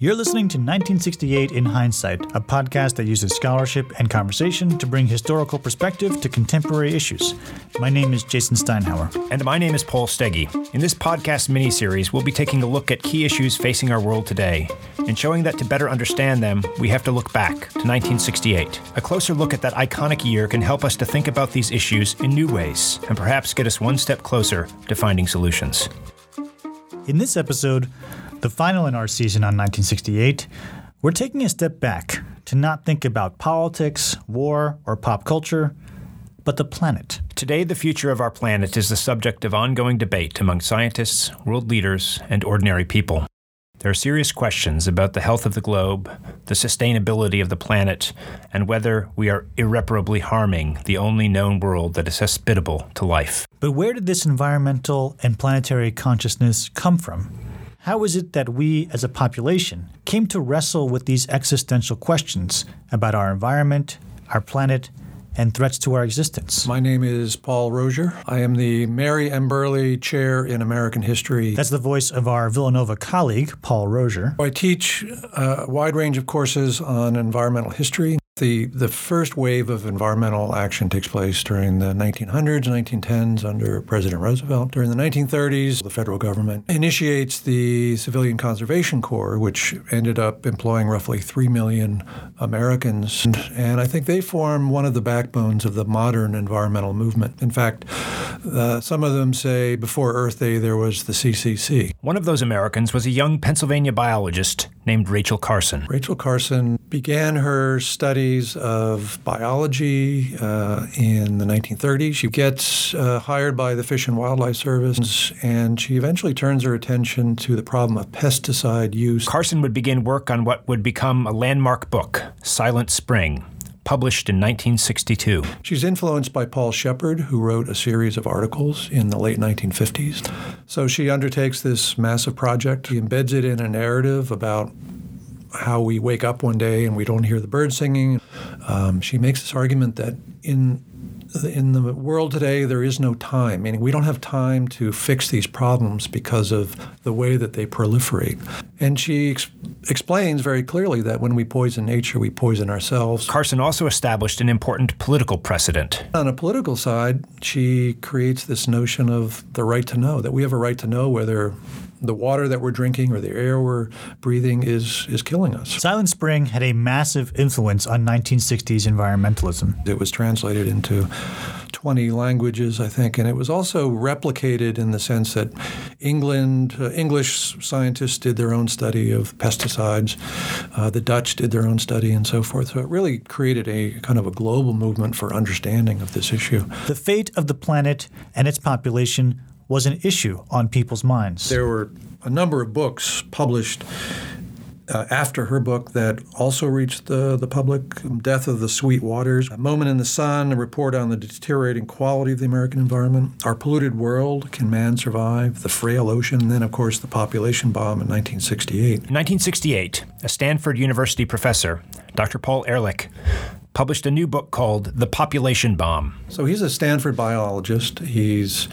You're listening to 1968 in Hindsight, a podcast that uses scholarship and conversation to bring historical perspective to contemporary issues. My name is Jason Steinhauer. And my name is Paul Steege. In this podcast mini-series, we'll be taking a look at key issues facing our world today and showing that to better understand them, we have to look back to 1968. A closer look at that iconic year can help us to think about these issues in new ways and perhaps get us one step closer to finding solutions. In this episode, the final in our season on 1968, we're taking a step back to not think about politics, war, or pop culture, but the planet. Today, the future of our planet is the subject of ongoing debate among scientists, world leaders, and ordinary people. There are serious questions about the health of the globe, the sustainability of the planet, and whether we are irreparably harming the only known world that is hospitable to life. But where did this environmental and planetary consciousness come from? How is it that we as a population came to wrestle with these existential questions about our environment, our planet, and threats to our existence? My name is Paul Rosier. I am the Mary M. Birle Chair in American History. That's the voice of our Villanova colleague, Paul Rosier. I teach a wide range of courses on environmental history. The, the first wave of environmental action takes place during the 1900s, 1910s under President Roosevelt. During the 1930s, the federal government initiates the Civilian Conservation Corps, which ended up employing roughly 3 million Americans. And, and I think they form one of the backbones of the modern environmental movement. In fact, uh, some of them say before Earth Day there was the CCC. One of those Americans was a young Pennsylvania biologist named Rachel Carson. Rachel Carson began her studies of biology uh, in the 1930s. She gets uh, hired by the Fish and Wildlife Service, and she eventually turns her attention to the problem of pesticide use. Carson would begin work on what would become a landmark book, Silent Spring published in 1962. She's influenced by Paul Shepard, who wrote a series of articles in the late 1950s. So she undertakes this massive project. She embeds it in a narrative about how we wake up one day and we don't hear the birds singing. Um, she makes this argument that in in the world today, there is no time, meaning we don't have time to fix these problems because of the way that they proliferate. And she ex- explains very clearly that when we poison nature, we poison ourselves. Carson also established an important political precedent. On a political side, she creates this notion of the right to know, that we have a right to know whether the water that we're drinking or the air we're breathing is is killing us. Silent Spring had a massive influence on 1960s environmentalism. It was translated into 20 languages, I think, and it was also replicated in the sense that England, uh, English scientists did their own study of pesticides, uh, the Dutch did their own study, and so forth. So it really created a kind of a global movement for understanding of this issue. The fate of the planet and its population was an issue on people's minds. There were a number of books published uh, after her book that also reached the, the public Death of the Sweet Waters, A Moment in the Sun, a report on the deteriorating quality of the American environment, Our Polluted World, Can Man Survive, The Frail Ocean, and then, of course, the population bomb in 1968. In 1968, a Stanford University professor, Dr. Paul Ehrlich, published a new book called The Population Bomb. So he's a Stanford biologist. He's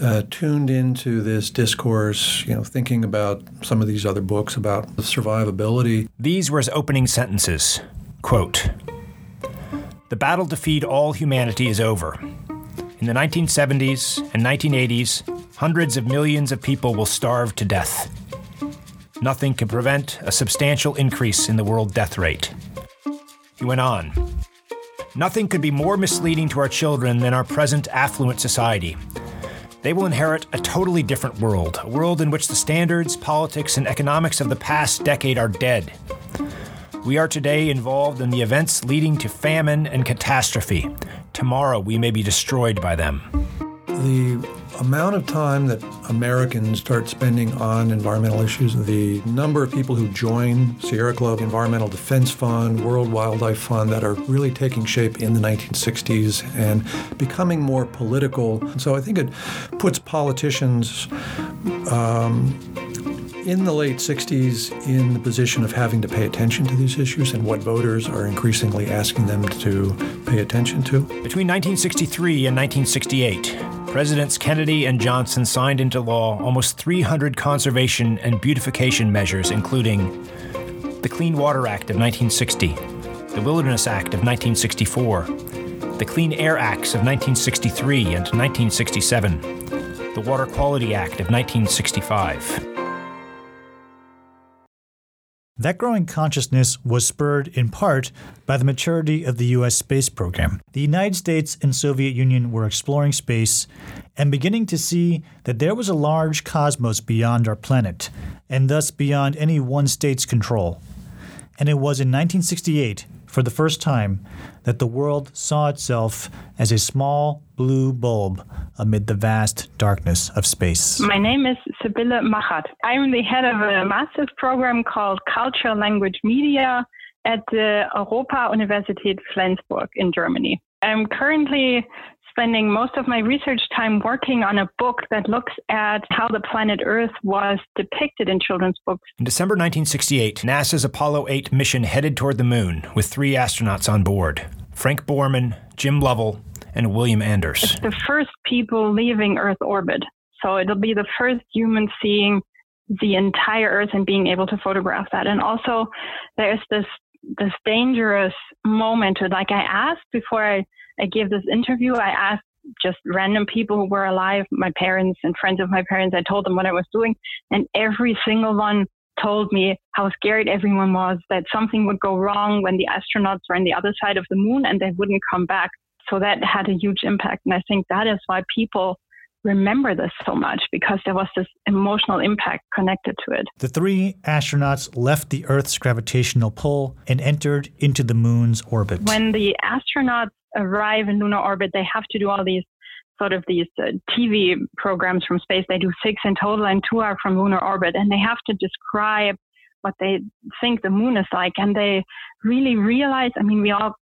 uh, tuned into this discourse, you know, thinking about some of these other books about the survivability. These were his opening sentences. Quote, the battle to feed all humanity is over. In the 1970s and 1980s, hundreds of millions of people will starve to death. Nothing can prevent a substantial increase in the world death rate. He went on. Nothing could be more misleading to our children than our present affluent society. They will inherit a totally different world, a world in which the standards, politics, and economics of the past decade are dead. We are today involved in the events leading to famine and catastrophe. Tomorrow we may be destroyed by them. The amount of time that Americans start spending on environmental issues, the number of people who join Sierra Club, Environmental Defense Fund, World Wildlife Fund that are really taking shape in the 1960s and becoming more political. So I think it puts politicians um, in the late 60s in the position of having to pay attention to these issues and what voters are increasingly asking them to pay attention to. Between 1963 and 1968, Presidents Kennedy and Johnson signed into law almost 300 conservation and beautification measures, including the Clean Water Act of 1960, the Wilderness Act of 1964, the Clean Air Acts of 1963 and 1967, the Water Quality Act of 1965. That growing consciousness was spurred in part by the maturity of the US space program. The United States and Soviet Union were exploring space and beginning to see that there was a large cosmos beyond our planet, and thus beyond any one state's control. And it was in 1968, for the first time, that the world saw itself as a small blue bulb amid the vast darkness of space. My name is Sibylle Machat. I'm the head of a master's program called Culture, Language, Media at the Europa Universität Flensburg in Germany. I'm currently spending most of my research time working on a book that looks at how the planet Earth was depicted in children's books. In December 1968, NASA's Apollo 8 mission headed toward the moon with three astronauts on board Frank Borman, Jim Lovell, and William Anders. It's the first people leaving Earth orbit. So it'll be the first human seeing the entire Earth and being able to photograph that. And also, there's this this dangerous moment. Like I asked before I I gave this interview. I asked just random people who were alive, my parents and friends of my parents. I told them what I was doing, and every single one told me how scared everyone was that something would go wrong when the astronauts were on the other side of the moon and they wouldn't come back. So that had a huge impact. And I think that is why people remember this so much because there was this emotional impact connected to it. The three astronauts left the Earth's gravitational pull and entered into the moon's orbit. When the astronauts arrive in lunar orbit, they have to do all these sort of these uh, TV programs from space. They do six in total, and two are from lunar orbit, and they have to describe what they think the moon is like. And they really realize. I mean, we all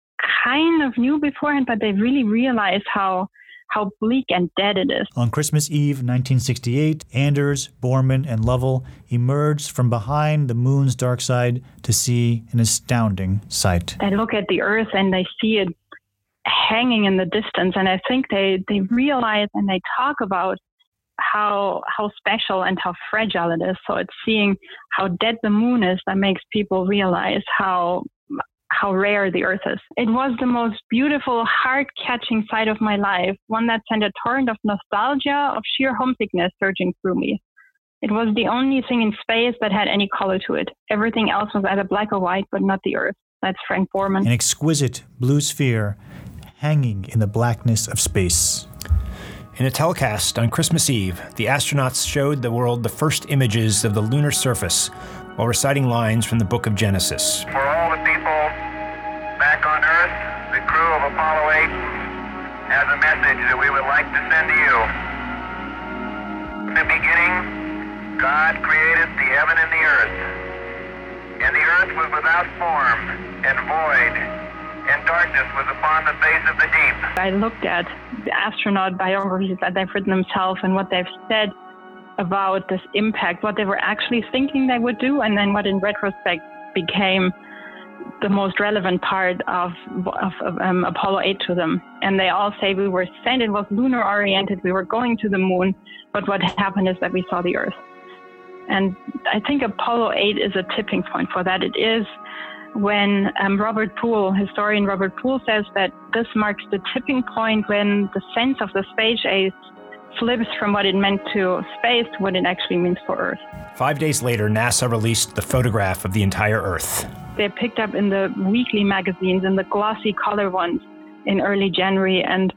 kind of knew beforehand, but they really realize how how bleak and dead it is. On Christmas Eve, 1968, Anders, Borman, and Lovell emerged from behind the moon's dark side to see an astounding sight. They look at the Earth and they see it hanging in the distance. And I think they, they realize and they talk about how how special and how fragile it is. So it's seeing how dead the moon is that makes people realize how how rare the earth is. It was the most beautiful, heart-catching sight of my life, one that sent a torrent of nostalgia, of sheer homesickness surging through me. It was the only thing in space that had any color to it. Everything else was either black or white, but not the earth. That's Frank Borman. An exquisite blue sphere hanging in the blackness of space. In a telecast on Christmas Eve, the astronauts showed the world the first images of the lunar surface while reciting lines from the book of Genesis. For without form and void, and darkness was upon the face of the deep. I looked at the astronaut biographies that they've written themselves and what they've said about this impact, what they were actually thinking they would do, and then what in retrospect became the most relevant part of, of, of um, Apollo 8 to them. And they all say we were sent, it was lunar oriented, we were going to the moon, but what happened is that we saw the Earth. And I think Apollo 8 is a tipping point for that. It is when um, Robert Poole, historian Robert Poole, says that this marks the tipping point when the sense of the space age flips from what it meant to space to what it actually means for Earth. Five days later, NASA released the photograph of the entire Earth. They're picked up in the weekly magazines and the glossy color ones in early January, and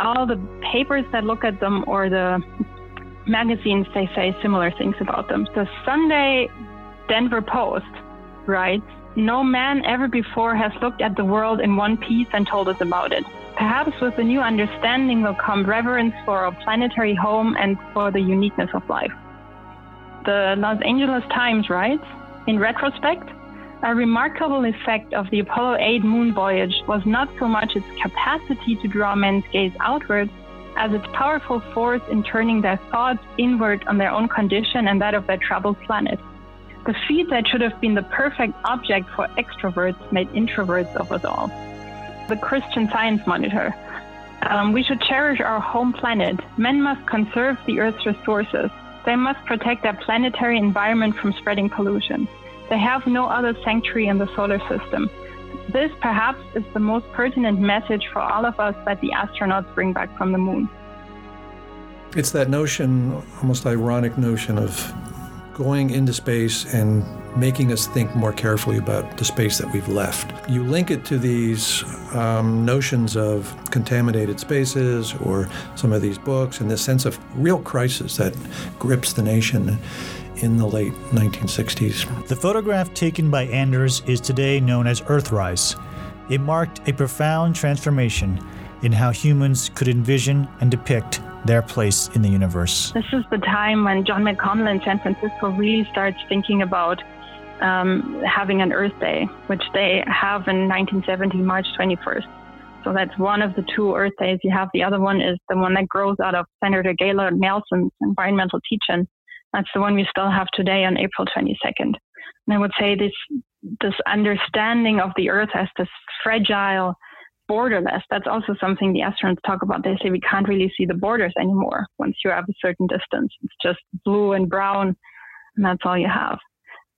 all the papers that look at them or the magazines, they say similar things about them. The Sunday Denver Post writes no man ever before has looked at the world in one piece and told us about it. Perhaps with the new understanding will come reverence for our planetary home and for the uniqueness of life. The Los Angeles Times writes In retrospect, a remarkable effect of the Apollo 8 moon voyage was not so much its capacity to draw men's gaze outward as its powerful force in turning their thoughts inward on their own condition and that of their troubled planet. The feat that should have been the perfect object for extroverts made introverts of us all. The Christian Science Monitor. Um, we should cherish our home planet. Men must conserve the Earth's resources. They must protect their planetary environment from spreading pollution. They have no other sanctuary in the solar system. This perhaps is the most pertinent message for all of us that the astronauts bring back from the moon. It's that notion, almost ironic notion of going into space and making us think more carefully about the space that we've left. You link it to these um, notions of contaminated spaces or some of these books and this sense of real crisis that grips the nation in the late 1960s. The photograph taken by Anders is today known as Earthrise. It marked a profound transformation in how humans could envision and depict their place in the universe. This is the time when John McConnell in San Francisco really starts thinking about um, having an Earth Day, which they have in 1970, March 21st. So that's one of the two Earth Days you have. The other one is the one that grows out of Senator Gaylord Nelson's environmental teach-in. That's the one we still have today on April 22nd. And I would say this this understanding of the Earth as this fragile, borderless. That's also something the astronauts talk about. They say we can't really see the borders anymore once you're at a certain distance. It's just blue and brown, and that's all you have.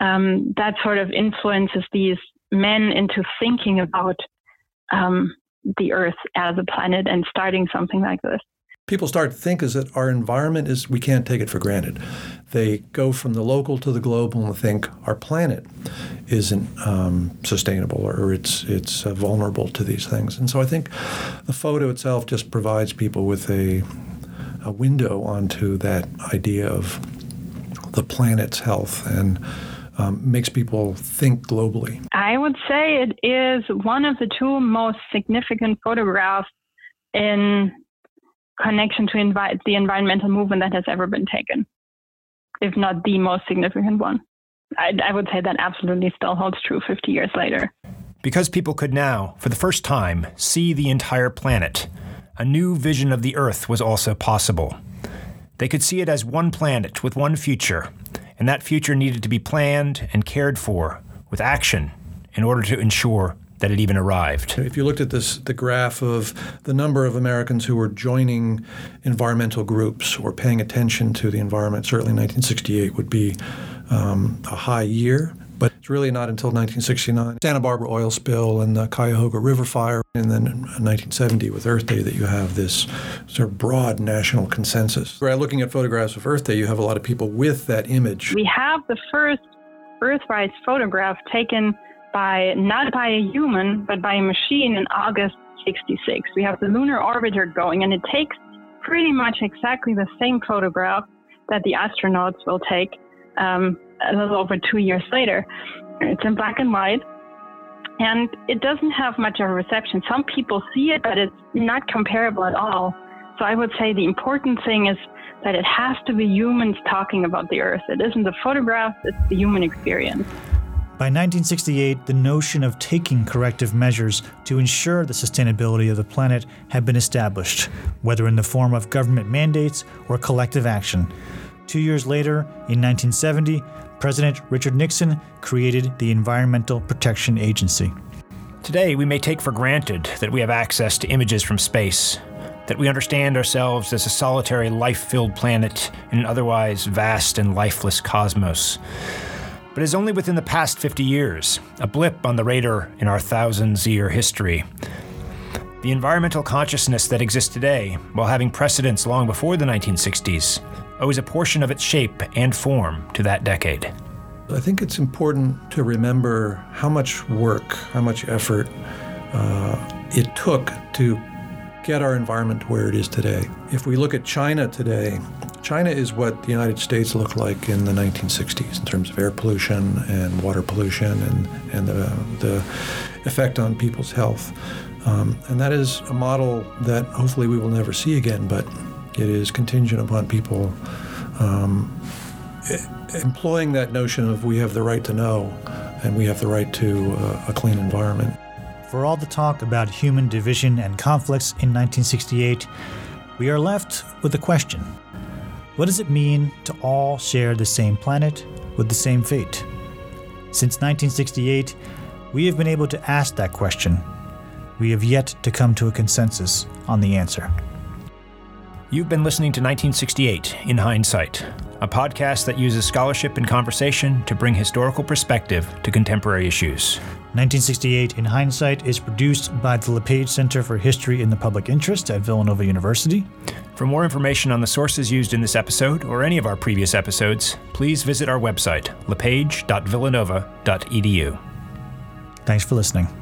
Um, that sort of influences these men into thinking about um, the Earth as a planet and starting something like this people start to think is that our environment is we can't take it for granted. They go from the local to the global and think our planet isn't um, sustainable or it's it's uh, vulnerable to these things. And so I think the photo itself just provides people with a a window onto that idea of the planet's health and um, makes people think globally. I would say it is one of the two most significant photographs in connection to envi- the environmental movement that has ever been taken, if not the most significant one. I, I would say that absolutely still holds true 50 years later. Because people could now, for the first time, see the entire planet, a new vision of the Earth was also possible. They could see it as one planet with one future, and that future needed to be planned and cared for with action in order to ensure that it even arrived. If you looked at this, the graph of the number of Americans who were joining environmental groups or paying attention to the environment, certainly 1968 would be um, a high year. But it's really not until 1969, Santa Barbara oil spill and the Cuyahoga River fire, and then 1970 with Earth Day that you have this sort of broad national consensus. Right, looking at photographs of Earth Day, you have a lot of people with that image. We have the first Earthrise photograph taken by not by a human, but by a machine in August 66. We have the lunar orbiter going, and it takes pretty much exactly the same photograph that the astronauts will take um, a little over two years later. It's in black and white, and it doesn't have much of a reception. Some people see it, but it's not comparable at all. So I would say the important thing is that it has to be humans talking about the Earth. It isn't the photograph, it's the human experience. By 1968, the notion of taking corrective measures to ensure the sustainability of the planet had been established, whether in the form of government mandates or collective action. Two years later, in 1970, President Richard Nixon created the Environmental Protection Agency. Today, we may take for granted that we have access to images from space, that we understand ourselves as a solitary life filled planet in an otherwise vast and lifeless cosmos but is only within the past 50 years, a blip on the radar in our thousands year history. The environmental consciousness that exists today, while having precedence long before the 1960s, owes a portion of its shape and form to that decade. I think it's important to remember how much work, how much effort uh, it took to get our environment where it is today. If we look at China today, China is what the United States looked like in the 1960s in terms of air pollution and water pollution and, and the, the effect on people's health. Um, and that is a model that hopefully we will never see again, but it is contingent upon people um, employing that notion of we have the right to know and we have the right to uh, a clean environment. For all the talk about human division and conflicts in 1968, we are left with a question What does it mean to all share the same planet with the same fate? Since 1968, we have been able to ask that question. We have yet to come to a consensus on the answer. You've been listening to 1968 in hindsight. A podcast that uses scholarship and conversation to bring historical perspective to contemporary issues. 1968 in Hindsight is produced by the LePage Center for History in the Public Interest at Villanova University. For more information on the sources used in this episode or any of our previous episodes, please visit our website, lepage.villanova.edu. Thanks for listening.